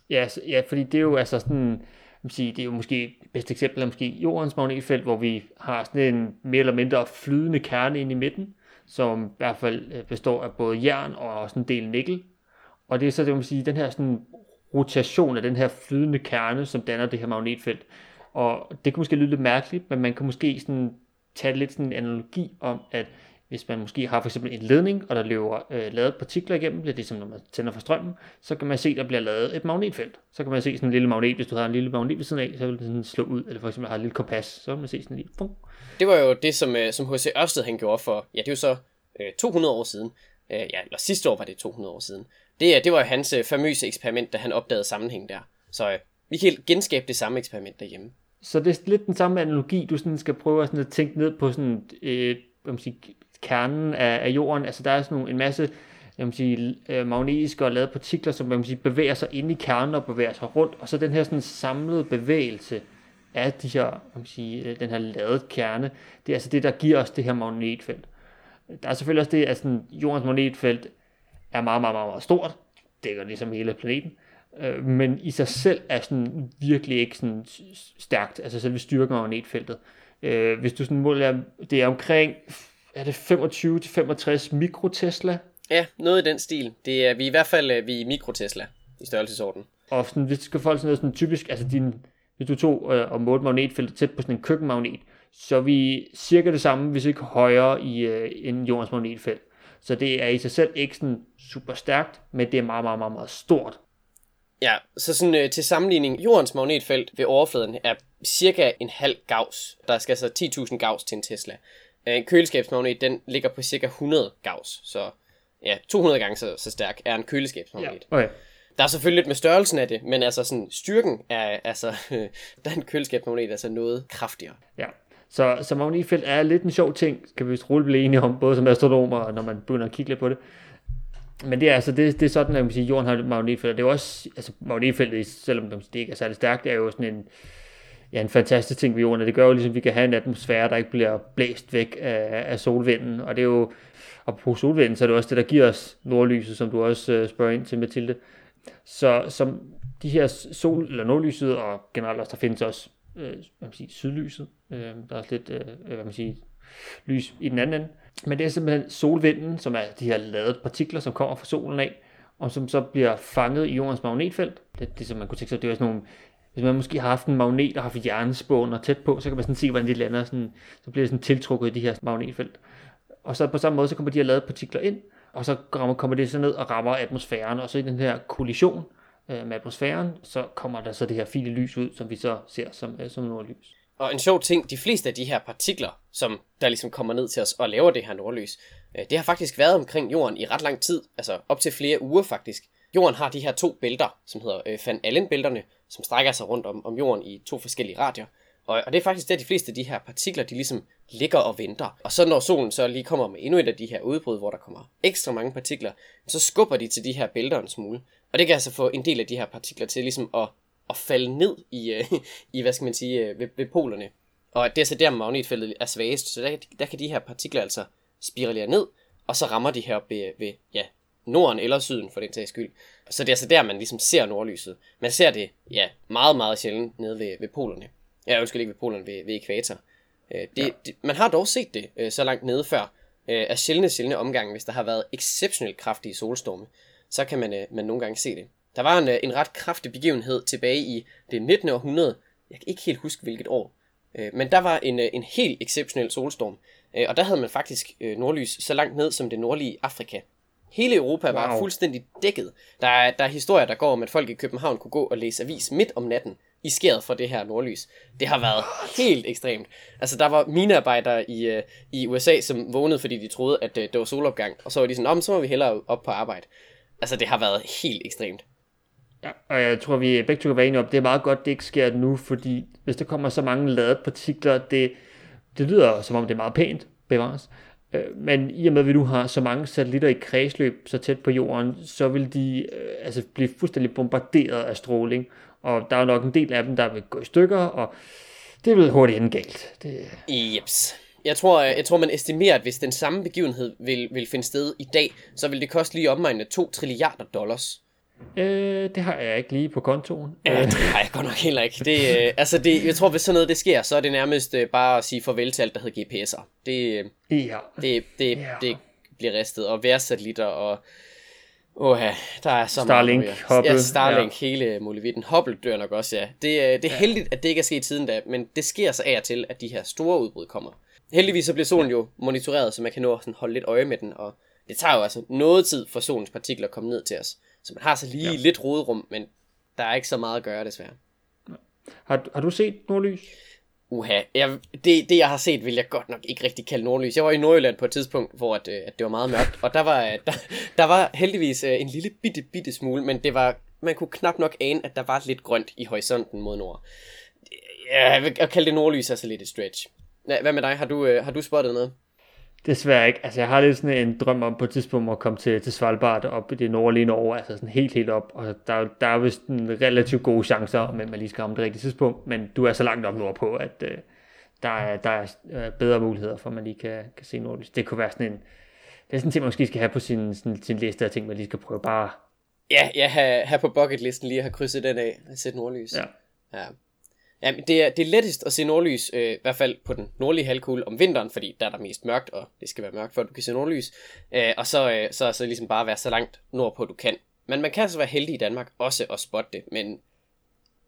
Ja, ja, fordi det er jo altså sådan, sige, det er jo måske det bedste eksempel er måske jordens magnetfelt, hvor vi har sådan en mere eller mindre flydende kerne ind i midten, som i hvert fald øh, består af både jern og også en del nikkel. Og det er så, det man sige, den her sådan rotation af den her flydende kerne, som danner det her magnetfelt. Og det kan måske lyde lidt mærkeligt, men man kan måske sådan tage lidt sådan en analogi om, at hvis man måske har for eksempel en ledning, og der løber øh, lavet partikler igennem, det er det som når man tænder for strømmen, så kan man se, der bliver lavet et magnetfelt. Så kan man se sådan en lille magnet, hvis du har en lille magnet ved siden af, så vil den sådan slå ud, eller for eksempel har et lille kompas, så vil man se sådan en lille pum. Det var jo det, som, øh, som H.C. Ørsted han gjorde for, ja, det er jo så øh, 200 år siden. Øh, ja, eller sidste år var det 200 år siden. Det, øh, det var jo hans øh, famøse eksperiment, da han opdagede sammenhæng der. Så øh, vi kan genskabe det samme eksperiment derhjemme. Så det er lidt den samme analogi, du sådan skal prøve at, sådan at tænke ned på sådan, øh, man siger, kernen af, af jorden. Altså der er sådan nogle, en masse jeg sige, øh, magnetiske og lavede partikler, som man sige, bevæger sig ind i kernen og bevæger sig rundt. Og så den her sådan samlede bevægelse af de her, jeg sige, øh, den her lavede kerne, det er altså det, der giver os det her magnetfelt. Der er selvfølgelig også det, at sådan, jordens magnetfelt er meget, meget, meget, meget stort. Dækker ligesom hele planeten. Øh, men i sig selv er sådan virkelig ikke sådan stærkt, altså selve styrken af magnetfeltet. Øh, hvis du sådan måler, det er omkring, er det 25-65 mikrotesla, Ja, noget i den stil. Det er, vi er i hvert fald øh, vi er mikrotesla i størrelsesorden. og sådan, hvis du skal folk sådan noget sådan typisk, altså din, hvis du tog øh, og målte magnetfeltet tæt på sådan en køkkenmagnet, så er vi cirka det samme, hvis ikke højere i øh, end jordens magnetfelt. Så det er i sig selv ikke sådan super stærkt, men det er meget, meget, meget, meget stort. Ja, så sådan øh, til sammenligning, jordens magnetfelt ved overfladen er cirka en halv gauss. Der skal altså 10.000 gauss til en Tesla. Øh, En køleskabsmagnet, den ligger på cirka 100 gauss, så ja, 200 gange så, så stærk er en køleskabsmagnet. Okay. Der er selvfølgelig lidt med størrelsen af det, men altså sådan styrken er, altså, der er en køleskabsmagnet altså noget kraftigere. Ja. Så, så magnetfelt er lidt en sjov ting, kan vi vist roligt blive enige om, både som astronomer og når man begynder at kigge lidt på det. Men det er altså, det, det er sådan, at man kan sige, at jorden har et magnetfelt, det er jo også, altså magnetfeltet, selvom det ikke er særlig stærkt, det er jo sådan en, ja, en fantastisk ting ved jorden, og det gør jo ligesom, at vi kan have en atmosfære, der ikke bliver blæst væk af, af solvinden, og det er jo, og på solvinden, så er det også det, der giver os nordlyset, som du også øh, spørger ind til, Mathilde. Så som de her sol- eller nordlyset, og generelt også, der findes også øh, hvad man siger, sydlyset. Øh, der er også lidt, øh, øh, hvad man siger, lys i den anden ende. Men det er simpelthen solvinden, som er de her ladede partikler, som kommer fra solen af, og som så bliver fanget i jordens magnetfelt. Det, det som man kunne tænke sig, det er sådan nogle, hvis man måske har haft en magnet og haft og tæt på, så kan man sådan se, hvordan de lander, sådan, så bliver det sådan tiltrukket i de her magnetfelt. Og så på samme måde, så kommer de her ladede partikler ind, og så kommer det så ned og rammer atmosfæren, og så i den her kollision øh, med atmosfæren, så kommer der så det her fine lys ud, som vi så ser som, øh, som nordlys. Og en sjov ting, de fleste af de her partikler, som der ligesom kommer ned til os og laver det her nordlys, øh, det har faktisk været omkring jorden i ret lang tid, altså op til flere uger faktisk. Jorden har de her to bælter, som hedder øh, Van Allen-bælterne, som strækker sig rundt om, om jorden i to forskellige radier. Og, og det er faktisk der, de fleste af de her partikler, de ligesom ligger og venter. Og så når solen så lige kommer med endnu et af de her udbrud, hvor der kommer ekstra mange partikler, så skubber de til de her bælter en smule. Og det kan altså få en del af de her partikler til ligesom at, at falde ned i, øh, i, hvad skal man sige, øh, ved, ved polerne. Og det er så der magnetfeltet er svagest, så der, der kan de her partikler altså spiralere ned, og så rammer de her ved, ved ja, Norden eller Syden for den sags skyld. Så det er altså der, man ligesom ser nordlyset. Man ser det, ja, meget, meget sjældent nede ved, ved polerne. Ja, undskyld ikke ved polerne, ved, ved ekvator. Øh, det, ja. det, man har dog set det øh, så langt nede før, øh, af sjældne, sjældne omgange, hvis der har været exceptionelt kraftige solstorme, så kan man, man nogle gange se det. Der var en, en ret kraftig begivenhed tilbage i det 19. århundrede, jeg kan ikke helt huske hvilket år, men der var en, en helt exceptionel solstorm, og der havde man faktisk nordlys så langt ned som det nordlige Afrika. Hele Europa wow. var fuldstændig dækket. Der er, der er historier, der går om, at folk i København kunne gå og læse avis midt om natten, i skæret for det her nordlys. Det har været helt ekstremt. Altså, der var minearbejdere i, uh, i USA, som vågnede, fordi de troede, at uh, det var solopgang. Og så var de sådan, om så må vi hellere op på arbejde. Altså, det har været helt ekstremt. Ja, og jeg tror, vi begge to kan være enige om, det er meget godt, det ikke sker nu, fordi hvis der kommer så mange ladede partikler, det, det lyder som om det er meget pænt, bevares. Øh, men i og med, at vi nu har så mange satellitter i kredsløb så tæt på jorden, så vil de øh, altså blive fuldstændig bombarderet af stråling. Og der er nok en del af dem, der vil gå i stykker, og det vil hurtigt ende galt. Det... Jeps. Jeg tror, øh, jeg tror, man estimerer, at hvis den samme begivenhed vil, vil finde sted i dag, så vil det koste lige omegnet 2 trilliarder dollars. Øh, det har jeg ikke lige på kontoen. Ja, det har jeg godt nok heller ikke. Det, øh, altså det, jeg tror, hvis sådan noget det sker, så er det nærmest øh, bare at sige farvel til alt, der hedder GPS'er. Det, ja. det, det, ja. det bliver ristet, og værsatellitter, og Åh, der er så Starlink, meget. Hubble. Ja, Starlink, ja. hele muligheden. Hubble dør nok også, ja. Det, øh, det er ja. heldigt, at det ikke er sket siden da, men det sker så af og til, at de her store udbrud kommer. Heldigvis så bliver solen jo monitoreret, så man kan nå at holde lidt øje med den, og det tager jo altså noget tid for solens partikler at komme ned til os. Så man har så lige ja. lidt roderum, men der er ikke så meget at gøre, desværre. Har, har du set nordlys? Uha, jeg, det, det jeg har set, vil jeg godt nok ikke rigtig kalde nordlys. Jeg var i Nordjylland på et tidspunkt, hvor at, øh, at det var meget mørkt, og der var, øh, der, der var heldigvis øh, en lille bitte, bitte smule, men det var, man kunne knap nok ane, at der var lidt grønt i horisonten mod nord. Ja, jeg vil kalde det nordlys altså lidt et stretch. Hvad med dig? Har du, har du spottet noget? Desværre ikke. Altså, jeg har lidt sådan en drøm om på et tidspunkt at komme til, til Svalbard op i det nordlige Norge, altså sådan helt, helt op. Og der, der er vist en relativt gode chancer, men man lige skal ramme det rigtige tidspunkt. Men du er så langt op nordpå, at uh, der, er, der er uh, bedre muligheder for, at man lige kan, kan se nordlys. Det kunne være sådan en, det er sådan en ting, man måske skal have på sin, sin, sin liste af ting, man lige skal prøve bare... Ja, ja, have, have på bucketlisten lige at have krydset den af, at sætte nordlys. Ja. ja. Ja, det er, det er lettest at se nordlys, øh, i hvert fald på den nordlige halvkugle om vinteren, fordi der er der mest mørkt, og det skal være mørkt, før du kan se nordlys. Øh, og så, øh, så, så ligesom bare være så langt nordpå, du kan. Men man kan altså være heldig i Danmark også at spotte det, men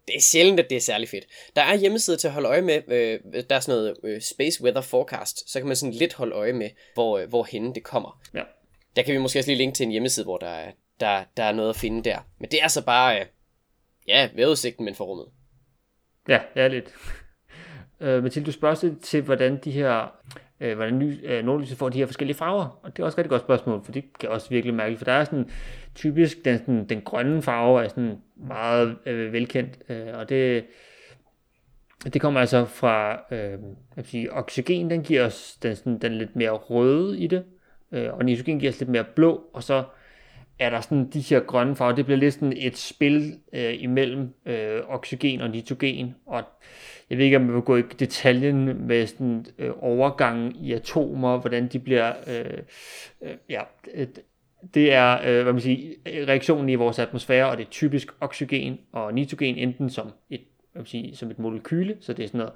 det er sjældent, at det er særlig fedt. Der er hjemmesider til at holde øje med, øh, der er sådan noget øh, Space Weather Forecast, så kan man sådan lidt holde øje med, hvor, øh, hvor henne det kommer. Ja. Der kan vi måske også lige linke til en hjemmeside, hvor der er, der, der er noget at finde der. Men det er altså bare, øh, ja, vejrudsigten, men for rummet. Ja, ærligt. Øh, Mathilde, du spørger til, hvordan de her øh, hvordan ny, øh, nordlyset får de her forskellige farver. Og det er også et rigtig godt spørgsmål, for det kan også virkelig mærke, for der er sådan typisk, den, sådan, den grønne farve er sådan meget øh, velkendt, øh, og det, det kommer altså fra, øh, jeg vil sige, oxygen, den giver os den, sådan, den lidt mere røde i det, øh, og nitrogen giver os lidt mere blå, og så er der sådan de her grønne farver, det bliver lidt sådan et spil øh, imellem øh, oxygen og nitrogen, og jeg ved ikke, om jeg vil gå i detaljen med sådan øh, overgangen i atomer, hvordan de bliver, øh, øh, ja, det er, øh, hvad man siger, reaktionen i vores atmosfære, og det er typisk oxygen og nitrogen, enten som et, hvad man siger, som et molekyle, så det er sådan noget,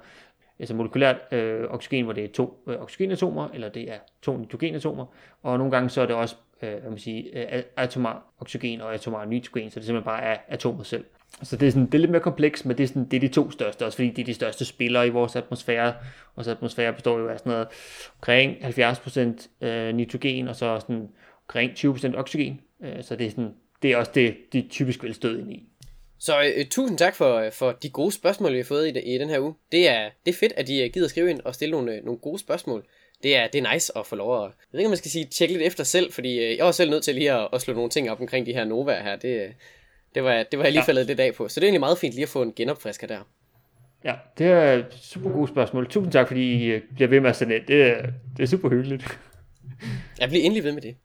altså molekylært øh, oxygen, hvor det er to øh, oxygenatomer, eller det er to nitrogenatomer, og nogle gange så er det også øh, hvad man sige, øh, atomar oxygen og atomar nitrogen, så det simpelthen bare er atomet selv. Så det er, sådan, det er lidt mere komplekst, men det er, sådan, det er de to største, også fordi det er de største spillere i vores atmosfære. Vores atmosfære består jo af sådan noget omkring 70% øh, nitrogen, og så sådan omkring 20% oxygen. Øh, så det er, sådan, det er også det, de typisk vil støde ind i. Så øh, tusind tak for, øh, for de gode spørgsmål, vi har fået i, i den her uge. Det er, det er fedt, at I øh, gider skrive ind og stille nogle, øh, nogle gode spørgsmål det er, det er nice at få lov at, jeg ved ikke, om man skal sige, tjekke lidt efter selv, fordi øh, jeg var selv nødt til lige at, at slå nogle ting op omkring de her Nova her. Det, det var, det var jeg lige ja. faldet lidt af på. Så det er egentlig meget fint lige at få en genopfrisker der. Ja, det er et super gode spørgsmål. Tusind tak, fordi I øh, bliver ved med at sende. Det er, det er super hyggeligt. Jeg bliver endelig ved med det.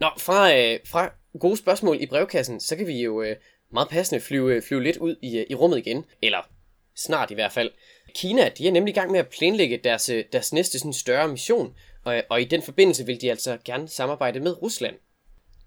Nå, fra, øh, fra gode spørgsmål i brevkassen, så kan vi jo øh, meget passende flyve, øh, flyve lidt ud i, øh, i rummet igen. Eller snart i hvert fald. Kina, de er nemlig i gang med at planlægge deres, øh, deres næste sådan, større mission. Og, og i den forbindelse vil de altså gerne samarbejde med Rusland.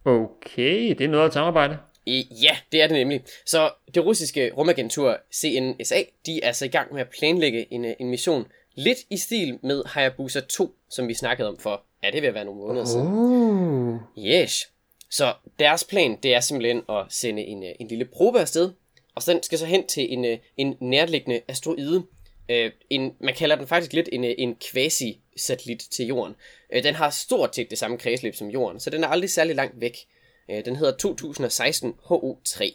Okay, det er noget at samarbejde. I, ja, det er det nemlig. Så det russiske rumagentur CNSA, de er altså i gang med at planlægge en, en mission lidt i stil med Hayabusa 2, som vi snakkede om for, ja, det vil være nogle måneder siden. Oh. Yes. Så deres plan, det er simpelthen at sende en, en lille probe afsted, og den skal så hen til en, en nærliggende asteroide. En, man kalder den faktisk lidt en, en quasi-satellit til jorden. Den har stort set det samme kredsløb som jorden, så den er aldrig særlig langt væk. Den hedder 2016 HO3.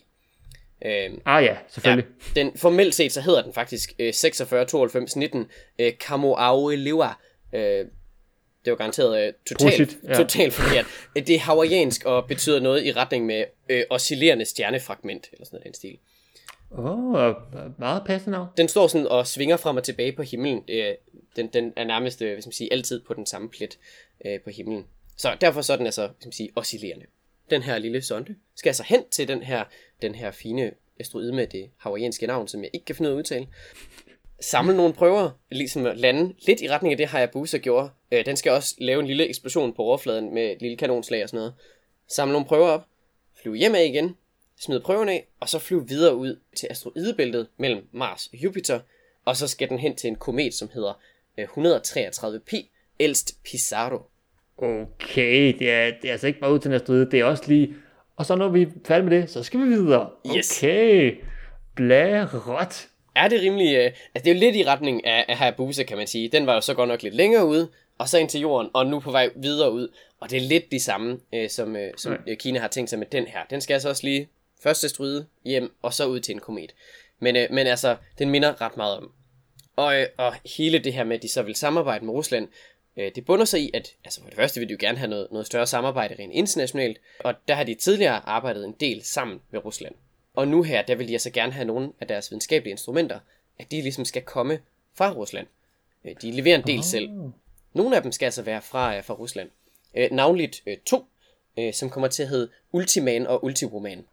Ah ja, selvfølgelig. Ja, den, formelt set så hedder den faktisk 46 92 19 Kamoaoelewa. Det var garanteret totalt, ja. totalt forkert. Det er hawaiiansk og betyder noget i retning med øh, oscillerende stjernefragment, eller sådan noget den stil. Åh, oh, meget passende navn. Den står sådan og svinger frem og tilbage på himlen. Den, den er nærmest, øh, hvis man siger, altid på den samme plet øh, på himlen. Så derfor så er den altså, hvis man siger, oscillerende. Den her lille sonde skal altså hen til den her, den her fine asteroide med det hawaiianske navn, som jeg ikke kan finde ud af at udtale. Samle nogle prøver, ligesom at lande lidt i retning af det, Hayabusa gjorde. Øh, den skal også lave en lille eksplosion på overfladen med et lille kanonslag og sådan noget. Samle nogle prøver op, flyve hjem af igen, smide prøverne af, og så flyve videre ud til asteroidebæltet mellem Mars og Jupiter, og så skal den hen til en komet, som hedder 133P, ældst Pizarro. Okay, det er, det er altså ikke bare ud til en asteroide, det er også lige... Og så når vi er færdige med det, så skal vi videre. Yes. Okay, blærot. Er det rimelig... Øh, altså det er jo lidt i retning af, af Hayabusa, kan man sige. Den var jo så godt nok lidt længere ude, og så ind til jorden, og nu på vej videre ud. Og det er lidt de samme, øh, som, øh, som ja. Kina har tænkt sig med den her. Den skal altså også lige først til stryde hjem, og så ud til en komet. Men, øh, men altså, den minder ret meget om. Og, øh, og hele det her med, at de så vil samarbejde med Rusland, øh, det bunder sig i, at altså for det første vil de jo gerne have noget, noget større samarbejde rent internationalt, og der har de tidligere arbejdet en del sammen med Rusland. Og nu her, der vil de altså gerne have nogle af deres videnskabelige instrumenter, at de ligesom skal komme fra Rusland. Øh, de leverer en del oh. selv. Nogle af dem skal altså være fra, fra Rusland. Øh, navnligt øh, to, øh, som kommer til at hedde Ultiman og Ultiwoman.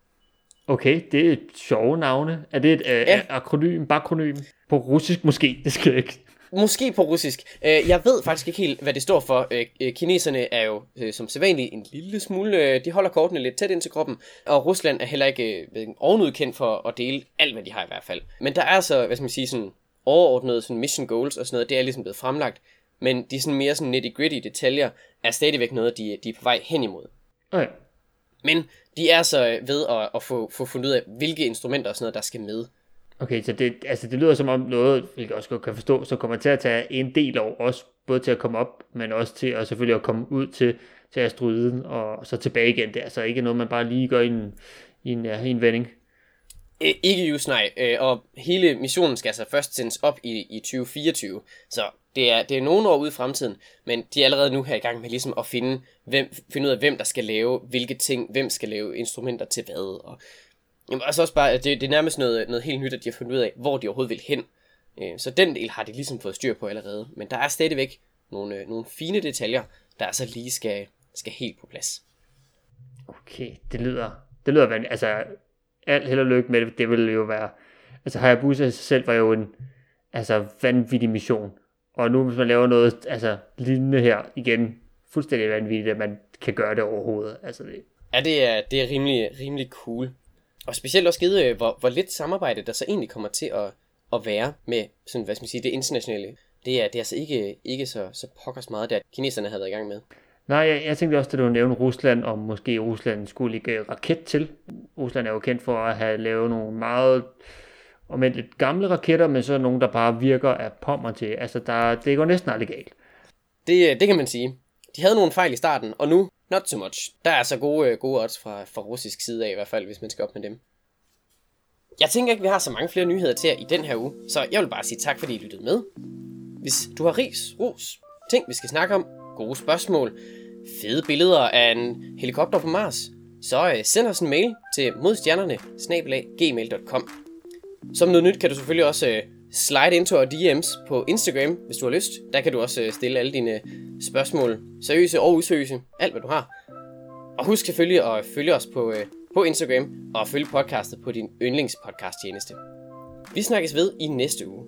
Okay, det er sjove navne. Er det et øh, ja. akronym, bakronym? På russisk måske, det skal jeg ikke. Måske på russisk. Øh, jeg ved faktisk ikke helt, hvad det står for. Øh, kineserne er jo som sædvanligt en lille smule... De holder kortene lidt tæt ind til kroppen. Og Rusland er heller ikke ovenudkendt for at dele alt, hvad de har i hvert fald. Men der er så, hvad skal man sige, sådan overordnede sådan mission goals og sådan noget. Det er ligesom blevet fremlagt. Men de sådan mere sådan nitty-gritty detaljer er stadigvæk noget, de, de er på vej hen imod. Okay. Men de er så ved at, at få, få fundet ud af, hvilke instrumenter og sådan noget, der skal med. Okay, så det, altså det lyder som om noget, hvilket også godt kan forstå, så kommer til at tage en del år, også både til at komme op, men også til at selvfølgelig at komme ud til, til asteroiden og så tilbage igen. Det er altså ikke noget, man bare lige gør i en, i en, ja, i en vending. Ikke just nej, øh, og hele missionen skal altså først sendes op i, i 2024, så det er, det er nogle år ude i fremtiden, men de er allerede nu her i gang med ligesom at finde, hvem, finde ud af, hvem der skal lave hvilke ting, hvem skal lave instrumenter til hvad. Og, jamen, altså også bare, det, det er nærmest noget, noget helt nyt, at de har fundet ud af, hvor de overhovedet vil hen. Øh, så den del har de ligesom fået styr på allerede, men der er stadigvæk nogle, øh, nogle fine detaljer, der altså lige skal, skal helt på plads. Okay, det lyder, det lyder vanvittigt. Altså, alt held og lykke med det, det ville jo være, altså Hayabusa i sig selv var jo en altså, vanvittig mission og nu hvis man laver noget altså, lignende her igen, fuldstændig vanvittigt, at man kan gøre det overhovedet. Altså, det... Ja, det er, det er rimelig, rimelig cool. Og specielt også givet, øh, hvor, hvor lidt samarbejde der så egentlig kommer til at, at være med sådan, hvad skal man sige, det internationale. Det er, det er altså ikke, ikke så, så pokkers meget, det kineserne havde været i gang med. Nej, jeg, jeg tænkte også, at du nævnte Rusland, om måske Rusland skulle ligge raket til. Rusland er jo kendt for at have lavet nogle meget og med lidt gamle raketter, men så nogen, der bare virker af pommer til. Altså, der, det går næsten aldrig galt. Det, øh, det kan man sige. De havde nogle fejl i starten, og nu, not so much. Der er så gode, øh, gode odds fra, fra russisk side af, i hvert fald, hvis man skal op med dem. Jeg tænker ikke, vi har så mange flere nyheder til jer i den her uge, så jeg vil bare sige tak, fordi I lyttede med. Hvis du har ris, ros, ting vi skal snakke om, gode spørgsmål, fede billeder af en helikopter på Mars, så øh, send os en mail til modstjernerne gmail.com. Som noget nyt kan du selvfølgelig også øh, slide into our DM's på Instagram, hvis du har lyst. Der kan du også øh, stille alle dine øh, spørgsmål, seriøse og useriøse, alt hvad du har. Og husk selvfølgelig at øh, følge os på, øh, på Instagram og følge podcastet på din yndlingspodcast tjeneste. Vi snakkes ved i næste uge.